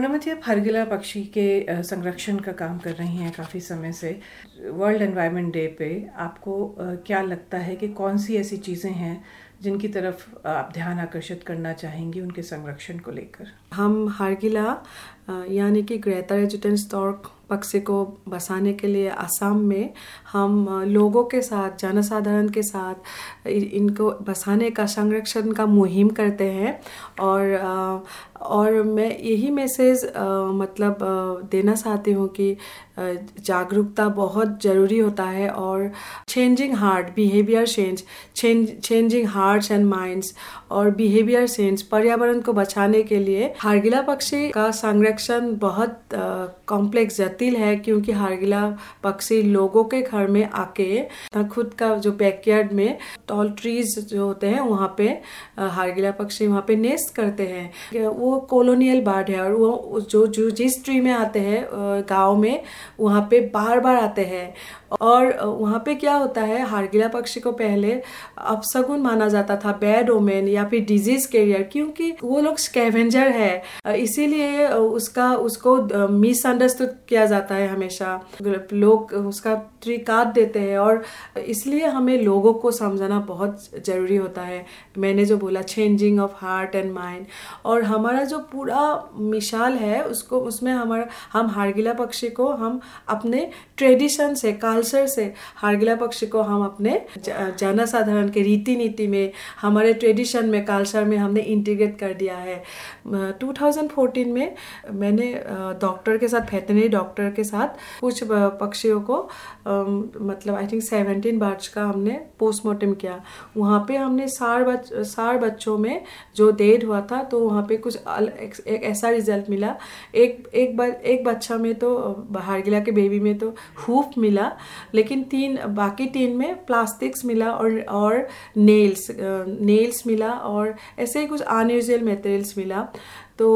पूर्णिमा जी आप हरगिला पक्षी के संरक्षण का काम कर रही हैं काफ़ी समय से। वर्ल्ड एनवायरनमेंट डे पे आपको क्या लगता है कि कौन सी ऐसी चीज़ें हैं जिनकी तरफ़ आप ध्यान आकर्षित करना चाहेंगी उनके संरक्षण को लेकर? हम हरगिला यानी कि ग्रेटर एजुटेंस टॉर्क पक्षी को बसाने के लिए असम में हम लोगों के साथ, जनसाधारण के साथ इनको बसाने का, संरक्षण का मुहिम करते हैं। और और मैं यही मैसेज मतलब देना चाहती हूँ कि जागरूकता बहुत ज़रूरी होता है और changing heart behaviour change changing hearts and minds और बिहेवियर चेंज पर्यावरण को बचाने के लिए हारगिला पक्षी का संरक्षण बहुत कॉम्प्लेक्स जटिल है क्योंकि हारगिला पक्षी लोगों के घर में आके खुद का जो बैकयार्ड में टॉल ट्रीज जो होते हैं, वहाँ पे हारगिला पक्षी वहाँ पे नेस्ट करते हैं। वो कॉलोनियल बार्ड है और वो जो जो जिस ट्री में आते हैं गाँव में, वहाँ पे बार बार आते हैं। और वहाँ पे क्या होता है, हारगिला पक्षी को पहले अपसगुन माना जाता था बैड ओमेन या फिर डिज़ीज़ कैरियर क्योंकि वो लोग स्कैवेंजर है। इसीलिए उसका, उसको मिसअंडरस्टूड किया जाता है हमेशा। लोग उसका ट्री काट देते हैं और इसलिए हमें लोगों को समझना बहुत ज़रूरी होता है। मैंने जो बोला changing of heart and mind और हमारा जो पूरा मिसाल है, उसको, उसमें हमारा, हम हारगिला पक्षी को हम अपने ट्रेडिशन से कल्चर से, हारगिला पक्षी को हम अपने जनसाधारण के रीति नीति में, हमारे ट्रेडिशन में कल्चर में हमने इंटीग्रेट कर दिया है। 2014 में मैंने डॉक्टर के साथ वेटनरी डॉक्टर के साथ कुछ पक्षियों को मतलब आई थिंक सेवनटीन बर्ड्स का हमने पोस्टमार्टम किया। वहाँ पे हमने सार बच सार बच्चों में जो डेड हुआ था तो वहाँ पे कुछ एक, एक ऐसा रिज़ल्ट मिला। एक एक एक बच्चा में तो हारगिला के बेबी में तो हुफ मिला लेकिन तीन बाकी तीन में प्लास्टिक्स मिला और और नेल्स नेल्स मिला और ऐसे ही कुछ अनयूजल मटेरियल्स मिला। तो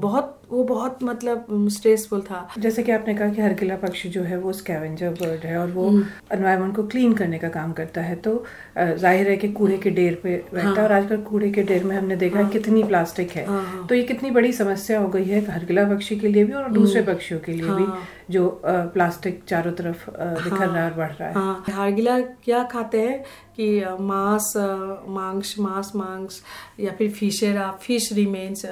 बहुत वो बहुत मतलब स्ट्रेसफुल था जैसे कि आपने कहा कि हरगिला पक्षी जो है वो स्कैवेंजर बर्ड है और वो एनवायरमेंट हम्म। को क्लीन करने का काम करता है तो ज़ाहिर है कि कूड़े के ढेर पे रहता है हाँ। और आजकल कूड़े के ढेर में हमने देखा हाँ। कितनी प्लास्टिक है हाँ, हाँ। तो ये कितनी बड़ी समस्या हो गई है हरगिला पक्षी के लिए भी और दूसरे हम्म। पक्षियों के लिए भी हाँ। जो प्लास्टिक चारों तरफ़ बिखर रहा है और बढ़ रहा है हारगिला क्या खाते हैं कि मांस मांस मांस मांस या फिर फिशेरा फ़िश रिमेन्स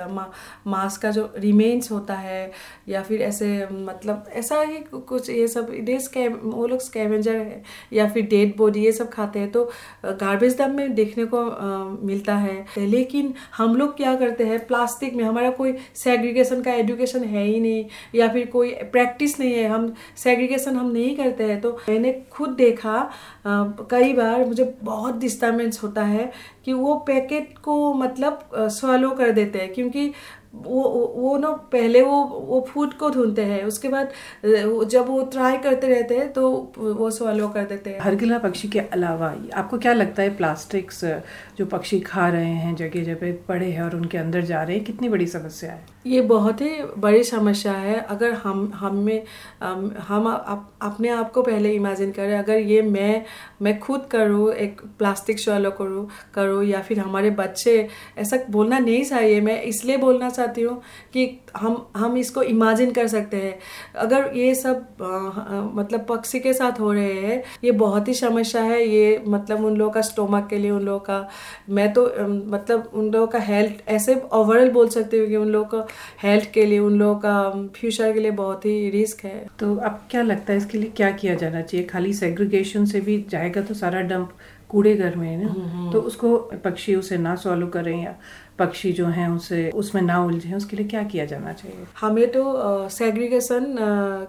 मांस का जो रिमेन्स होता है या फिर ऐसे मतलब ऐसा ही कुछ ये सब डे वो लोग स्कैवेंजर है या फिर डेड बॉडी ये सब खाते हैं तो गार्बेज डम में देखने को आ, मिलता है। लेकिन हम लोग क्या करते हैं प्लास्टिक में हमारा कोई सेग्रीगेशन का एजुकेशन है ही नहीं या फिर कोई प्रैक्टिस नहीं है हम सेग्रीगेशन हम नहीं करते हैं तो मैंने खुद देखा आ, कई बार मुझे बहुत डिस्टर्बेंस होता है कि वो पैकेट को मतलब स्वालो कर देते हैं क्योंकि वो वो ना पहले वो वो फ़ूड को ढूंढते हैं, उसके बाद जब वो ट्राई करते रहते हैं तो वो सॉलो कर देते हैं। हर हरगिला पक्षी के अलावा, आपको क्या लगता है प्लास्टिक्स जो पक्षी खा रहे हैं जगह जगह पड़े हैं और उनके अंदर जा रहे हैं, कितनी बड़ी समस्या है? ये बहुत ही बड़ी समस्या है। अगर हम हम में हम अपने आप को पहले इमेजिन करें अगर ये मैं मैं खुद करूँ एक प्लास्टिक शॉलो करूँ करूँ या फिर हमारे बच्चे ऐसा बोलना नहीं चाहिए। मैं इसलिए बोलना चाहती हूँ कि हम हम इसको इमेजिन कर सकते हैं। अगर ये सब आ, मतलब पक्षी के साथ हो रहे हैं ये बहुत ही समस्या है। ये मतलब उन लोगों का स्टोमक के लिए उन लोगों का मैं तो मतलब उन लोगों का हेल्थ ऐसे ओवरऑल बोल सकती हूँ कि उन लोगों का हेल्थ के लिए उन लोगों का फ्यूचर के लिए बहुत ही रिस्क है। तो अब क्या लगता है इसके लिए क्या किया जाना चाहिए? खाली सेग्रीगेशन से भी जाएगा तो सारा डंप कूड़े घर में है ना? हम्म, हम्म। तो उसको पक्षी उसे ना सॉल्व करें या पक्षी जो हैं उसे उसमें ना उलझे उसके लिए क्या किया जाना चाहिए? हमें तो सेग्रीगेशन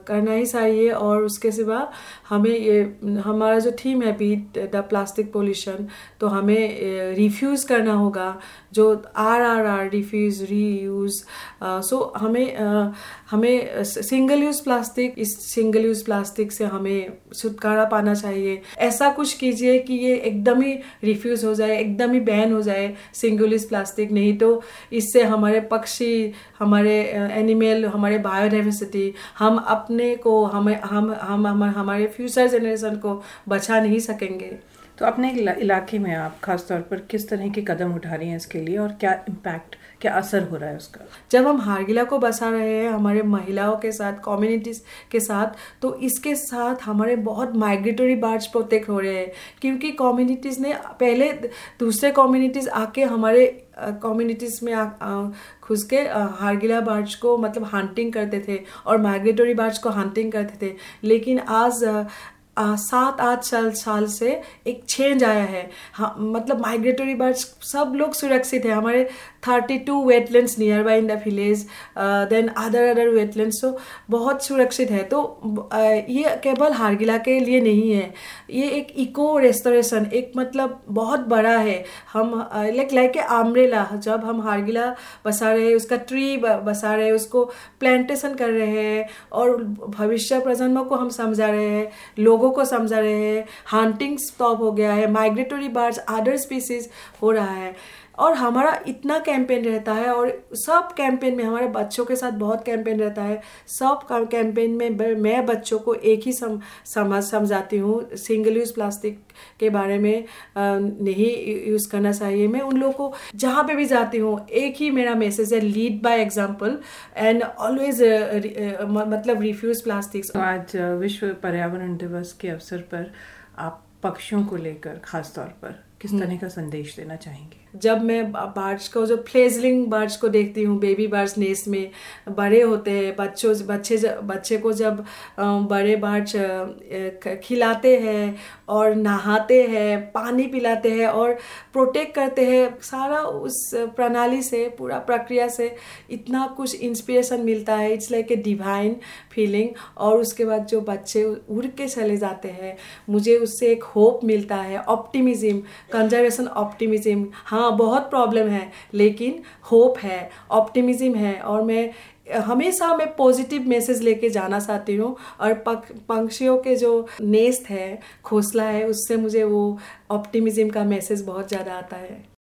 करना ही चाहिए और उसके सिवा हमें ये हमारा जो थीम है बीट द प्लास्टिक पोल्यूशन तो हमें रिफ्यूज़ करना होगा। जो R R R refuse reuse so हमें uh, हमें सिंगल यूज़ प्लास्टिक इस सिंगल यूज़ प्लास्टिक से हमें छुटकारा पाना चाहिए। ऐसा कुछ कीजिए कि ये एकदम ही रिफ्यूज़ हो जाए एकदम ही बैन हो जाए सिंगल यूज़ प्लास्टिक नहीं तो इससे हमारे पक्षी, हमारे एनिमल हमारे बायोडाइवर्सिटी हम अपने को, हमें, हम हम, हमारे फ्यूचर जनरेशन को बचा नहीं सकेंगे। तो अपने इलाके में आप खास तौर पर किस तरह के कदम उठा रही हैं इसके लिए और क्या इम्पैक्ट क्या असर हो रहा है उसका? जब हम हारगिला को बसा रहे हैं, हमारे महिलाओं के साथ कम्युनिटीज के साथ तो इसके साथ हमारे बहुत माइग्रेटरी बर्ड्स प्रोटेक्ट हो रहे हैं। क्योंकि कम्युनिटीज़ ने पहले दूसरे कम्युनिटीज़ आके हमारे कम्युनिटीज़ में घुस के हारगिला बर्ड्स को मतलब हंटिंग करते थे और माइग्रेटरी बर्ड्स को हंटिंग करते थे। लेकिन आज सात आठ साल साल से एक चेंज आया है। हाँ मतलब माइग्रेटरी बर्ड्स सब लोग सुरक्षित है। हमारे thirty two wetlands near by in the village then other other wetlands तो बहुत सुरक्षित है। तो ये केवल हारगिला के लिए नहीं है। ये एक इको रेस्टोरेशन एक मतलब बहुत बड़ा है। हम लाइक लाइक ए आमरेला जब हम हारगिला बसा रहे हैं, उसका ट्री बसा रहे हैं, उसको प्लांटेशन कर रहे हैं, और भविष्य प्रजन्मों को हम समझा रहे हैं। लोग लोगों को समझा रहे हैं। हंटिंग स्टॉप हो गया है। माइग्रेटरी बर्ड्स अदर स्पीसीज हो रहा है। और हमारा इतना कैंपेन रहता है और सब कैंपेन में हमारे बच्चों के साथ बहुत कैंपेन रहता है। सब कैंपेन में मैं बच्चों को एक ही सम, समझ समझाती हूँ। सिंगल यूज़ प्लास्टिक के बारे में नहीं यूज़ करना चाहिए। मैं उन लोगों को जहाँ पे भी जाती हूँ एक ही मेरा मैसेज है lead by example and always मतलब रिफ्यूज़ प्लास्टिक्स आज विश्व पर्यावरण दिवस के अवसर पर आप पक्षियों को लेकर खास तौर पर किस हम्म। तरह का संदेश देना चाहेंगे जब मैं बर्ड्स को जो फ्लेजलिंग बर्ड्स को देखती हूँ बेबी बर्ड्स नेस में बड़े होते हैं बच्चों बच्चे बच्चे को जब बड़े बर्ड्स खिलाते हैं और नहाते हैं पानी पिलाते हैं और प्रोटेक्ट करते हैं सारा उस प्रणाली से पूरा प्रक्रिया से इतना कुछ इंस्पिरेशन मिलता है it's like a divine feeling और उसके बाद जो बच्चे उड़ के चले जाते हैं मुझे उससे एक होप मिलता है ऑप्टिमिज्म कंजर्वेशन ऑप्टिमिज्म हाँ बहुत प्रॉब्लम है, लेकिन होप है ऑप्टिमिज्म है, और मैं हमेशा मैं पॉजिटिव मैसेज लेके जाना चाहती हूँ, और पंक्षियों के जो नेस्ट है घोसला है, उससे मुझे वो ऑप्टिमिज्म का मैसेज बहुत ज़्यादा आता है।